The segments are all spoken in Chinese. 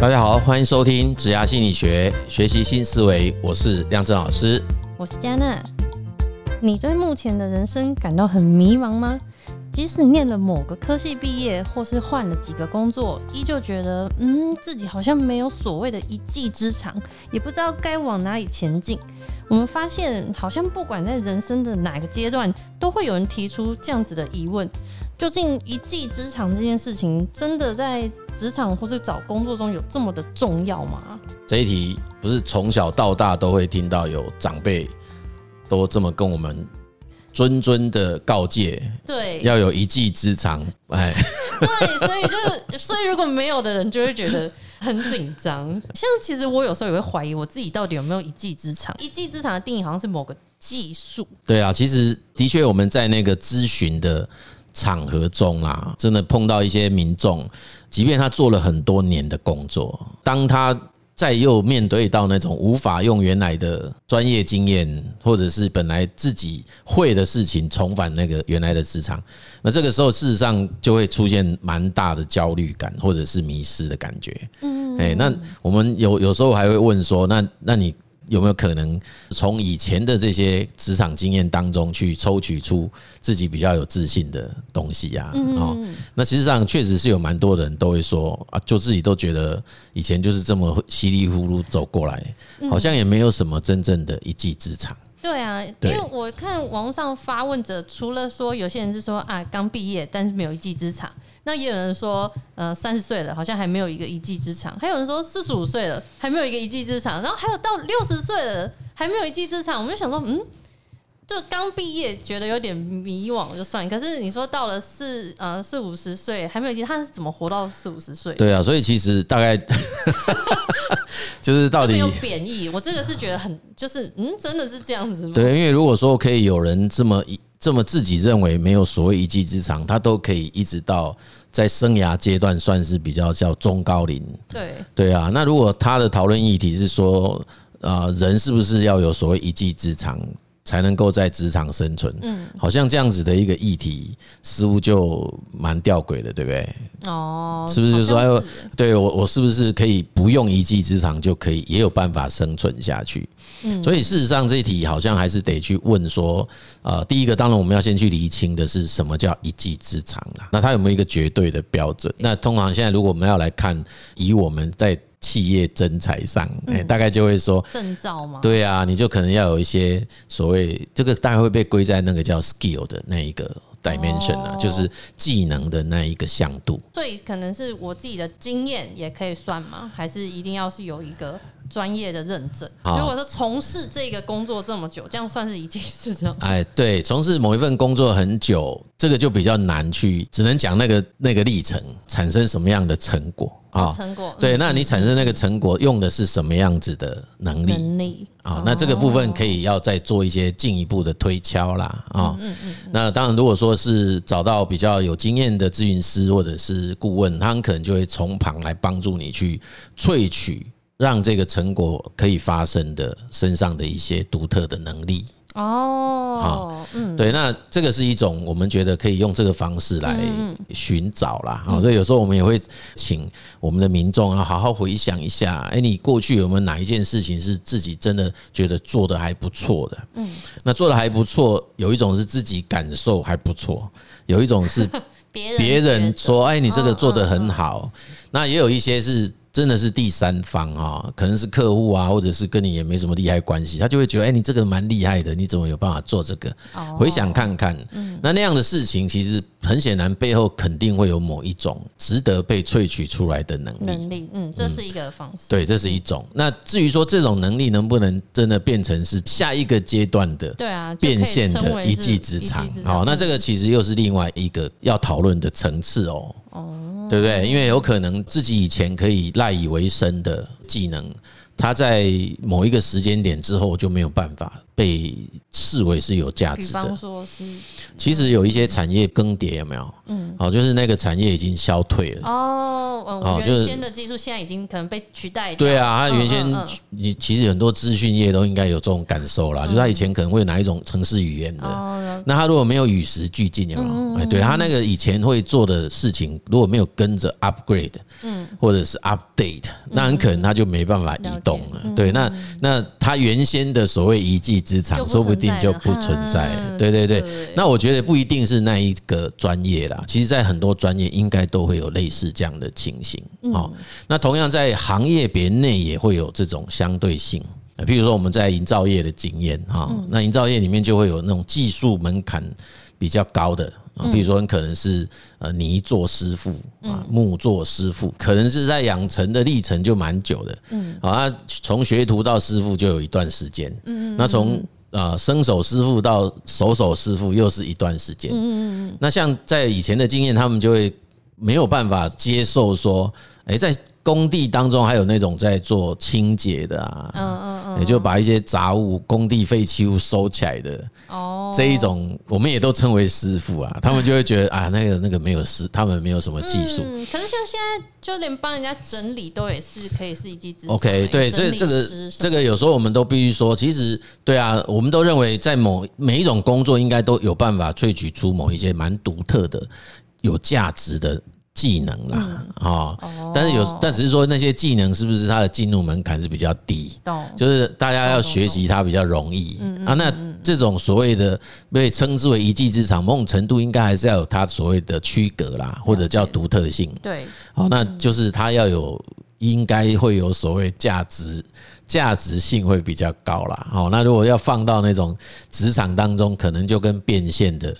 大家好，欢迎收听职涯心理学，学习新思维。我是亮正老师，我是佳娜。你对目前的人生感到很迷茫吗？即使念了某个科系毕业，或是换了几个工作，依旧觉得嗯，自己好像没有所谓的一技之长，也不知道该往哪里前进。我们发现，好像不管在人生的哪个阶段，都会有人提出这样子的疑问。究竟一技之长这件事情，真的在职场或是找工作中有这么的重要吗？这一题不是从小到大都会听到有长辈都这么跟我们谆谆的告诫，对，要有一技之长。哎，对，所以就是，所以如果没有的人就会觉得很紧张。像其实我有时候也会怀疑我自己到底有没有一技之长。一技之长的定义好像是某个技术。对啊，其实的确我们在那个咨询的。场合中啊，真的碰到一些民众，即便他做了很多年的工作，当他再又面对到那种无法用原来的专业经验，或者是本来自己会的事情重返那个原来的职场，那这个时候事实上就会出现蛮大的焦虑感，或者是迷失的感觉。嗯，哎，那我们有有时候还会问说，那那你？有没有可能从以前的这些职场经验当中去抽取出自己比较有自信的东西呀？哦，那实际上确实是有蛮多人都会说啊，就自己都觉得以前就是这么稀里糊涂走过来，好像也没有什么真正的一技之长。对啊，因为我看网上发问者，除了说有些人是说啊刚毕业，但是没有一技之长。那也有人说，呃，三十岁了，好像还没有一个一技之长；还有人说四十五岁了，还没有一个一技之长；然后还有到六十岁了，还没有一技之长。我们就想说，嗯，就刚毕业觉得有点迷惘，就算。可是你说到了四呃四五十岁还没有一技，他是怎么活到四五十岁？对啊，所以其实大概 就是到底没有贬义。我这个是觉得很就是嗯，真的是这样子吗？对，因为如果说可以有人这么一。这么自己认为没有所谓一技之长，他都可以一直到在生涯阶段算是比较叫中高龄。对对啊，那如果他的讨论议题是说，啊，人是不是要有所谓一技之长？才能够在职场生存，嗯，好像这样子的一个议题，似乎就蛮吊诡的，对不对？哦，是不是就是说，哎，对我，我是不是可以不用一技之长就可以也有办法生存下去？嗯，所以事实上这一题好像还是得去问说，呃，第一个当然我们要先去厘清的是什么叫一技之长啦，那它有没有一个绝对的标准？那通常现在如果我们要来看，以我们在企业征才上，哎，大概就会说证照吗？对啊，你就可能要有一些所谓这个，大概会被归在那个叫 skill 的那一个 dimension 啊，就是技能的那一个向度。所以可能是我自己的经验也可以算吗？还是一定要是有一个专业的认证？如果说从事这个工作这么久，这样算是一技之长？哎，对，从事某一份工作很久，这个就比较难去，只能讲那个那个历程产生什么样的成果。啊，成果对，那你产生那个成果用的是什么样子的能力？能力啊，那这个部分可以要再做一些进一步的推敲啦。啊，嗯嗯，那当然，如果说是找到比较有经验的咨询师或者是顾问，他们可能就会从旁来帮助你去萃取，让这个成果可以发生的身上的一些独特的能力。哦，好，嗯，对，那这个是一种我们觉得可以用这个方式来寻找啦。好，所以有时候我们也会请我们的民众啊，好好回想一下，哎，你过去有没有哪一件事情是自己真的觉得做得还不错的？嗯，那做的还不错，有一种是自己感受还不错，有一种是 别人说，哎，你这个做得很好，那也有一些是。真的是第三方啊，可能是客户啊，或者是跟你也没什么利害关系，他就会觉得，哎，你这个蛮厉害的，你怎么有办法做这个？回想看看，那那样的事情，其实很显然背后肯定会有某一种值得被萃取出来的能力。能力，嗯，这是一个方式。对，这是一种。那至于说这种能力能不能真的变成是下一个阶段的，对啊，变现的一技之长，好，那这个其实又是另外一个要讨论的层次哦。哦。对不对？因为有可能自己以前可以赖以为生的技能，它在某一个时间点之后就没有办法被视为是有价值的。比方说是，其实有一些产业更迭有没有？嗯，好，就是那个产业已经消退了。哦，哦，原先的技术现在已经可能被取代。对啊，它原先你其实很多资讯业都应该有这种感受啦，就是他以前可能会有哪一种城市语言的，那他如果没有与时俱进，有没有？哎，对他那个以前会做的事情，如果没有跟着 upgrade，嗯，或者是 update，那很可能他就没办法移动了。对，那那他原先的所谓一技之长，说不定就不存在了。对对对，那我觉得不一定是那一个专业啦，其实在很多专业应该都会有类似这样的情形。好，那同样在行业别内也会有这种相对性。譬如说我们在营造业的经验哈，那营造业里面就会有那种技术门槛比较高的。啊，比如说，你可能是呃泥做师傅啊，木做师傅，可能是在养成的历程就蛮久的。嗯，啊，从学徒到师傅就有一段时间。嗯，那从啊生手师傅到熟手师傅又是一段时间。嗯，那像在以前的经验，他们就会没有办法接受说，诶，在。工地当中还有那种在做清洁的啊，嗯嗯嗯，也就把一些杂物、工地废弃物收起来的哦，这一种我们也都称为师傅啊，他们就会觉得啊，那个那个没有师，他们没有什么技术。嗯，可是像现在就连帮人家整理都也是可以是一技之长。OK，对，所以这个这个有时候我们都必须说，其实对啊，我们都认为在某每一种工作应该都有办法萃取出某一些蛮独特的、有价值的。技能啦，哦，但是有，但只是说那些技能是不是它的进入门槛是比较低？就是大家要学习它比较容易啊。那这种所谓的被称之为一技之长，某种程度应该还是要有它所谓的区隔啦，或者叫独特性。对，好，那就是它要有，应该会有所谓价值，价值性会比较高啦。好，那如果要放到那种职场当中，可能就跟变现的。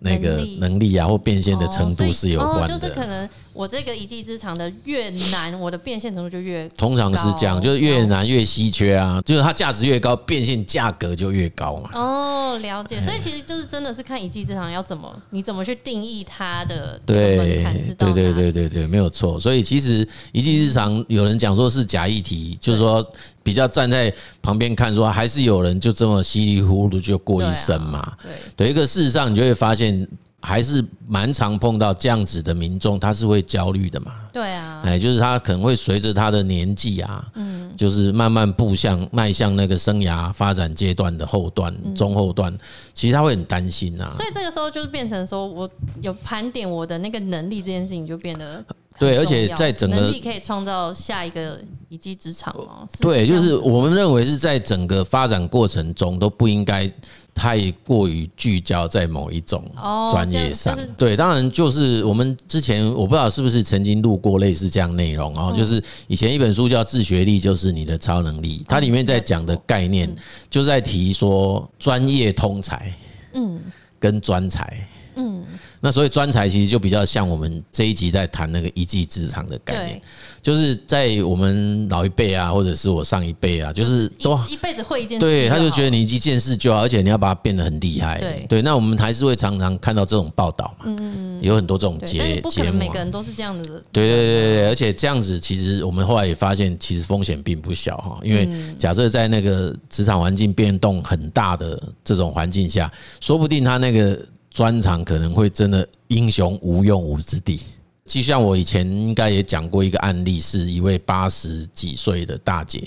那个能力啊，或变现的程度是有关的。就是可能我这个一技之长的越难，我的变现程度就越高。通常是这样，就是越难越稀缺啊，就是它价值越高，变现价格就越高嘛。哦，了解。所以其实就是真的是看一技之长要怎么，你怎么去定义它的门槛是到哪里？对对对对对，没有错。所以其实一技之长，有人讲说是假议题，就是说比较站在旁边看，说还是有人就这么稀里糊涂就过一生嘛。对，对一个事实上，你就会发现。还是蛮常碰到这样子的民众，他是会焦虑的嘛？对啊，哎，就是他可能会随着他的年纪啊，嗯，就是慢慢步向迈向那个生涯发展阶段的后段、中后段，其实他会很担心啊。所以这个时候就是变成说我有盘点我的那个能力这件事情就变得对，而且在整个能力可以创造下一个一技之长哦。对，就是我们认为是在整个发展过程中都不应该。太过于聚焦在某一种专业上，对，当然就是我们之前我不知道是不是曾经录过类似这样内容哦，就是以前一本书叫《自学力就是你的超能力》，它里面在讲的概念就在提说专业通才，嗯，跟专才，嗯。那所以专才其实就比较像我们这一集在谈那个一技之长的概念，就是在我们老一辈啊，或者是我上一辈啊，就是都一辈子会一件事，对，他就觉得你一件事就好，而且你要把它变得很厉害，对。对。那我们还是会常常看到这种报道嘛，嗯嗯，有很多这种节节目，每个人都是这样子的，对对对对，而且这样子其实我们后来也发现，其实风险并不小哈，因为假设在那个职场环境变动很大的这种环境下，说不定他那个。专长可能会真的英雄无用武之地，就像我以前应该也讲过一个案例，是一位八十几岁的大姐，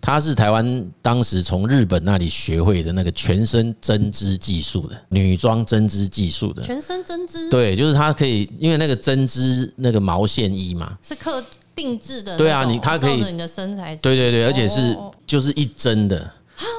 她是台湾当时从日本那里学会的那个全身针织技术的女装针织技术的，全身针织，对，就是她可以，因为那个针织那个毛线衣嘛，是刻定制的，对啊，你她可以你的身材，对对对，而且是就是一针的。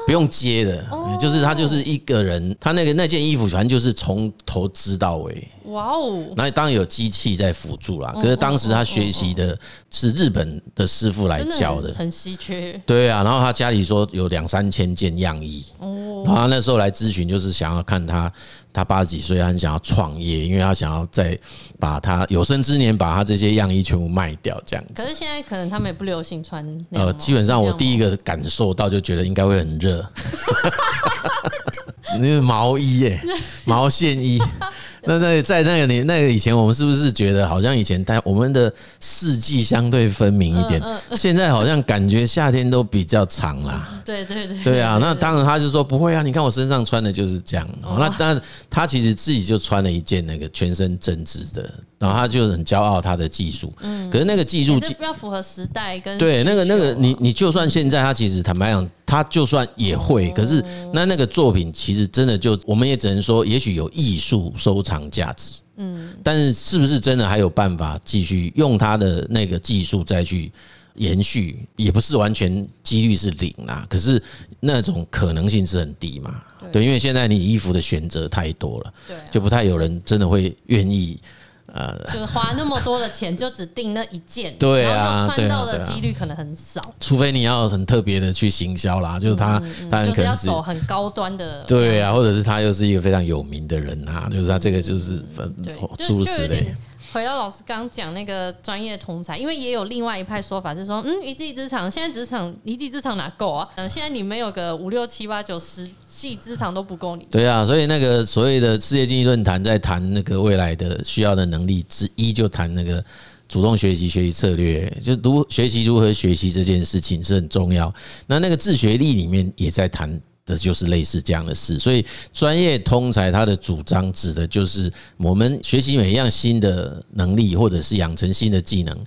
不用接的，就是他就是一个人，他那个那件衣服反正就是从头织到尾。哇哦！那当然有机器在辅助啦，可是当时他学习的是日本的师傅来教的，很稀缺。对啊，然后他家里说有两三千件样衣，然后他那时候来咨询，就是想要看他。他八十几岁，他很想要创业，因为他想要再把他有生之年把他这些样衣全部卖掉，这样子。可是现在可能他们也不流行穿。呃，基本上我第一个感受到就觉得应该会很热。那个毛衣耶，毛线衣，那那在那个年那个以前，我们是不是觉得好像以前它我们的四季相对分明一点？现在好像感觉夏天都比较长啦。对对对。对啊，那当然他就说不会啊，你看我身上穿的就是这样。那但他其实自己就穿了一件那个全身针织的，然后他就很骄傲他的技术。嗯。可是那个技术要符合时代跟对那个那个你你就算现在他其实坦白讲，他就算也会，可是那那个作品其实真的就我们也只能说，也许有艺术收藏价值。嗯，但是是不是真的还有办法继续用他的那个技术再去延续？也不是完全几率是零啦，可是那种可能性是很低嘛。对，因为现在你衣服的选择太多了，对，就不太有人真的会愿意。呃，就是花那么多的钱，就只订那一件，对啊，穿到的几率可能很少。除非你要很特别的去行销啦，就是他，他很可能是要走很高端的，对啊，或者是他又是一个非常有名的人啊，就是他这个就是分诸如此类。回到老师刚讲那个专业通才，因为也有另外一派说法是说，嗯，一技之长，现在职场一技之长哪够啊？嗯，现在你没有个五六七八九十技之长都不够你。对啊，所以那个所谓的世界经济论坛在谈那个未来的需要的能力之一，就谈那个主动学习学习策略，就如学习如何学习这件事情是很重要。那那个自学力里面也在谈。这就是类似这样的事，所以专业通才他的主张指的就是我们学习每一样新的能力，或者是养成新的技能，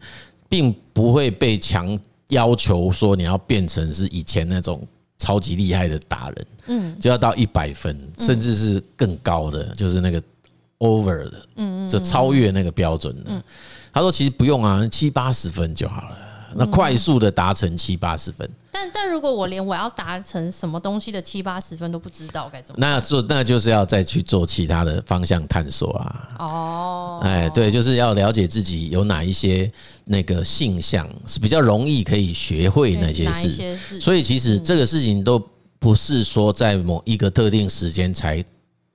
并不会被强要求说你要变成是以前那种超级厉害的达人，嗯，就要到一百分，甚至是更高的，就是那个 over 的，嗯，就超越那个标准的。他说其实不用啊，七八十分就好了。那快速的达成七八十分，但但如果我连我要达成什么东西的七八十分都不知道该怎么？那做那就是要再去做其他的方向探索啊。哦，哎，对，就是要了解自己有哪一些那个性向是比较容易可以学会那些事。所以其实这个事情都不是说在某一个特定时间才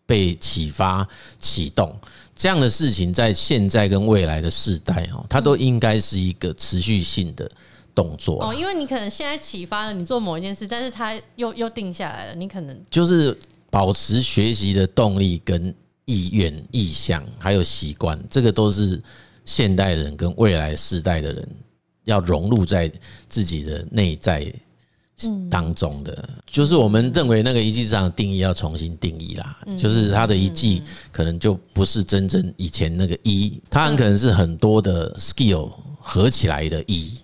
被启发启动。这样的事情在现在跟未来的世代哦，它都应该是一个持续性的动作哦。因为你可能现在启发了你做某一件事，但是它又又定下来了，你可能就是保持学习的动力、跟意愿、意向，还有习惯，这个都是现代人跟未来世代的人要融入在自己的内在。当中的就是我们认为那个一技之长的定义要重新定义啦，就是他的一技可能就不是真正以前那个一，他很可能是很多的 skill 合起来的一。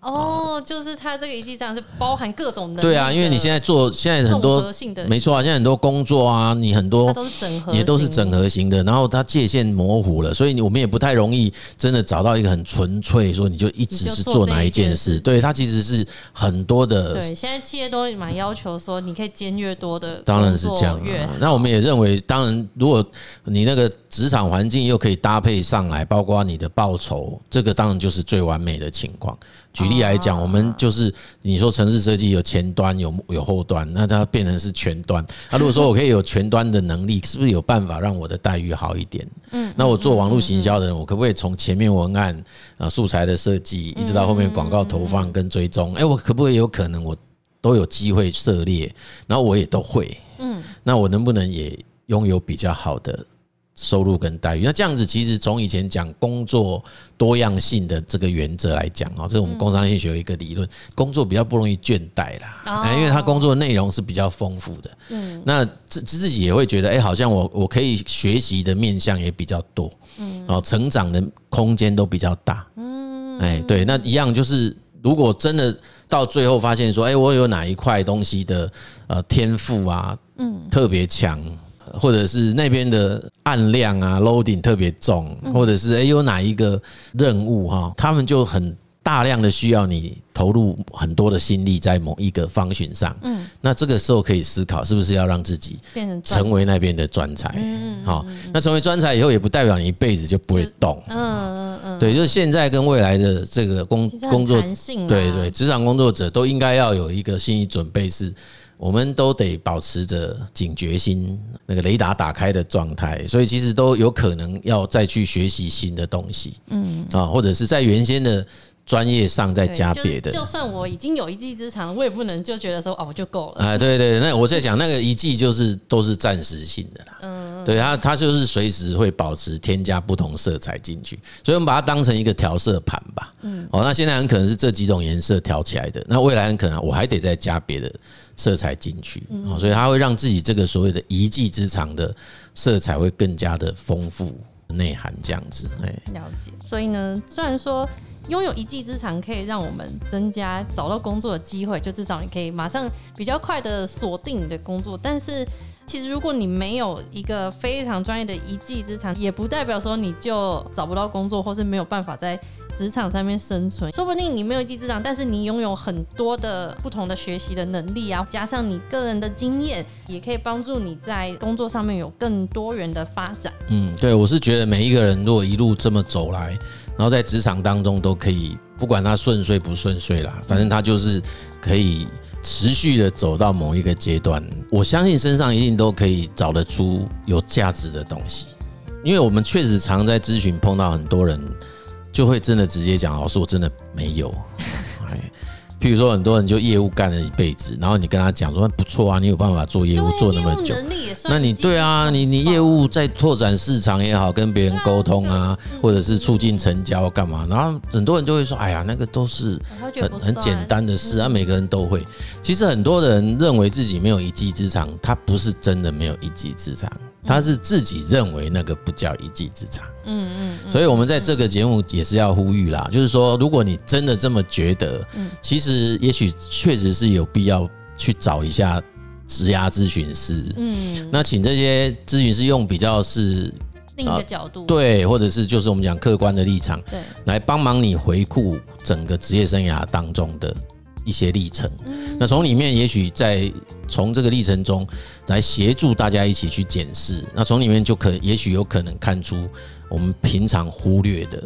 哦，就是它这个一技之长是包含各种的。对啊，因为你现在做现在很多没错啊，现在很多工作啊，你很多都是整合，也都是整合型的。然后它界限模糊了，所以我们也不太容易真的找到一个很纯粹说你就一直是做哪一件事。对，它其实是很多的。对，现在企业都蛮要求说你可以兼越多的，当然是这样。那我们也认为，当然如果你那个职场环境又可以搭配上来，包括你的报酬，这个当然就是最完美的情况。举例来讲，我们就是你说城市设计有前端有有后端，那它变成是全端。那如果说我可以有全端的能力，是不是有办法让我的待遇好一点？嗯，那我做网络行销的人，我可不可以从前面文案啊素材的设计，一直到后面广告投放跟追踪？哎，我可不可以有可能我都有机会涉猎，然后我也都会。嗯，那我能不能也拥有比较好的？收入跟待遇，那这样子其实从以前讲工作多样性的这个原则来讲啊，这是我们工商心理学有一个理论，工作比较不容易倦怠啦，因为他工作内容是比较丰富的，嗯，那自自己也会觉得，哎，好像我我可以学习的面向也比较多，嗯，然后成长的空间都比较大，嗯，哎，对，那一样就是，如果真的到最后发现说，哎，我有哪一块东西的呃天赋啊，嗯，特别强。或者是那边的案量啊，loading 特别重，或者是诶有哪一个任务哈，他们就很大量的需要你投入很多的心力在某一个方寻上。嗯，那这个时候可以思考是不是要让自己变成成为那边的专才。嗯，好，那成为专才以后也不代表你一辈子就不会动。嗯嗯嗯，对，就是现在跟未来的这个工工作，对对，职场工作者都应该要有一个心理准备是。我们都得保持着警觉心，那个雷达打开的状态，所以其实都有可能要再去学习新的东西，嗯啊，或者是在原先的专业上再加别的。就算我已经有一技之长，我也不能就觉得说哦，我就够了。哎，对对，那我在讲那个一技就是都是暂时性的啦。嗯，对，它它就是随时会保持添加不同色彩进去，所以我们把它当成一个调色盘吧。嗯，哦，那现在很可能是这几种颜色调起来的，那未来很可能我还得再加别的色彩进去。啊，所以它会让自己这个所谓的一技之长的色彩会更加的丰富。内涵这样子，哎，了解。所以呢，虽然说拥有一技之长可以让我们增加找到工作的机会，就至少你可以马上比较快的锁定你的工作。但是，其实如果你没有一个非常专业的一技之长，也不代表说你就找不到工作，或是没有办法在。职场上面生存，说不定你没有一技之长，但是你拥有很多的不同的学习的能力啊，加上你个人的经验，也可以帮助你在工作上面有更多元的发展。嗯，对，我是觉得每一个人如果一路这么走来，然后在职场当中都可以，不管他顺遂不顺遂啦，反正他就是可以持续的走到某一个阶段。我相信身上一定都可以找得出有价值的东西，因为我们确实常在咨询碰到很多人。就会真的直接讲，老师，我真的没有。哎，譬如说很多人就业务干了一辈子，然后你跟他讲说不错啊，你有办法做业务做那么久，那你对啊，你你业务在拓展市场也好，跟别人沟通啊，或者是促进成交干嘛？然后很多人就会说，哎呀，那个都是很很简单的事啊，每个人都会。其实很多人认为自己没有一技之长，他不是真的没有一技之长。他是自己认为那个不叫一技之长，嗯嗯，所以我们在这个节目也是要呼吁啦，就是说，如果你真的这么觉得，其实也许确实是有必要去找一下职涯咨询师，嗯，那请这些咨询师用比较是另一个角度，对，或者是就是我们讲客观的立场，对，来帮忙你回顾整个职业生涯当中的。一些历程，那从里面也许在从这个历程中来协助大家一起去检视，那从里面就可也许有可能看出我们平常忽略的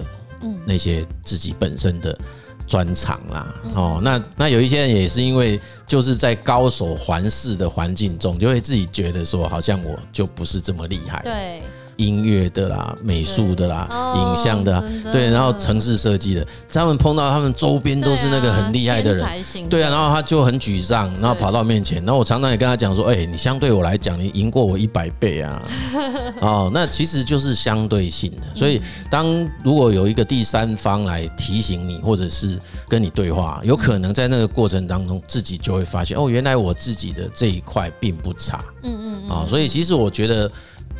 那些自己本身的专长啦。哦，那那有一些人也是因为就是在高手环视的环境中，就会自己觉得说，好像我就不是这么厉害。对。音乐的啦，美术的啦，影像的，对，然后城市设计的，他们碰到他们周边都是那个很厉害的人，对啊，然后他就很沮丧，然后跑到面前，然后我常常也跟他讲说，哎，你相对我来讲，你赢过我一百倍啊，哦，那其实就是相对性的，所以当如果有一个第三方来提醒你，或者是跟你对话，有可能在那个过程当中，自己就会发现，哦，原来我自己的这一块并不差，嗯嗯，啊，所以其实我觉得。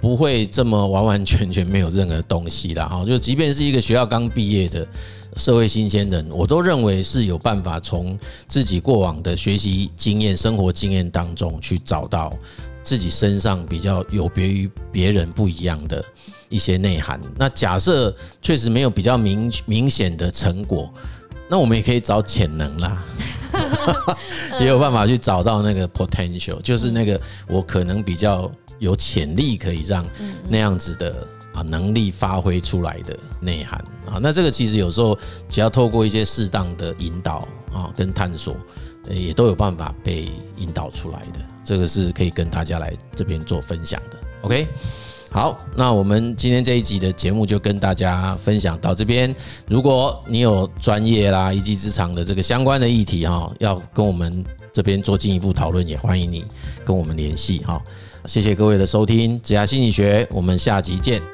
不会这么完完全全没有任何东西的哈，就即便是一个学校刚毕业的社会新鲜人，我都认为是有办法从自己过往的学习经验、生活经验当中去找到自己身上比较有别于别人不一样的一些内涵。那假设确实没有比较明明显的成果，那我们也可以找潜能啦，也 有办法去找到那个 potential，就是那个我可能比较。有潜力可以让那样子的啊能力发挥出来的内涵啊，那这个其实有时候只要透过一些适当的引导啊跟探索，也都有办法被引导出来的。这个是可以跟大家来这边做分享的。OK，好，那我们今天这一集的节目就跟大家分享到这边。如果你有专业啦一技之长的这个相关的议题哈，要跟我们这边做进一步讨论，也欢迎你跟我们联系哈。谢谢各位的收听，子牙心理学，我们下集见。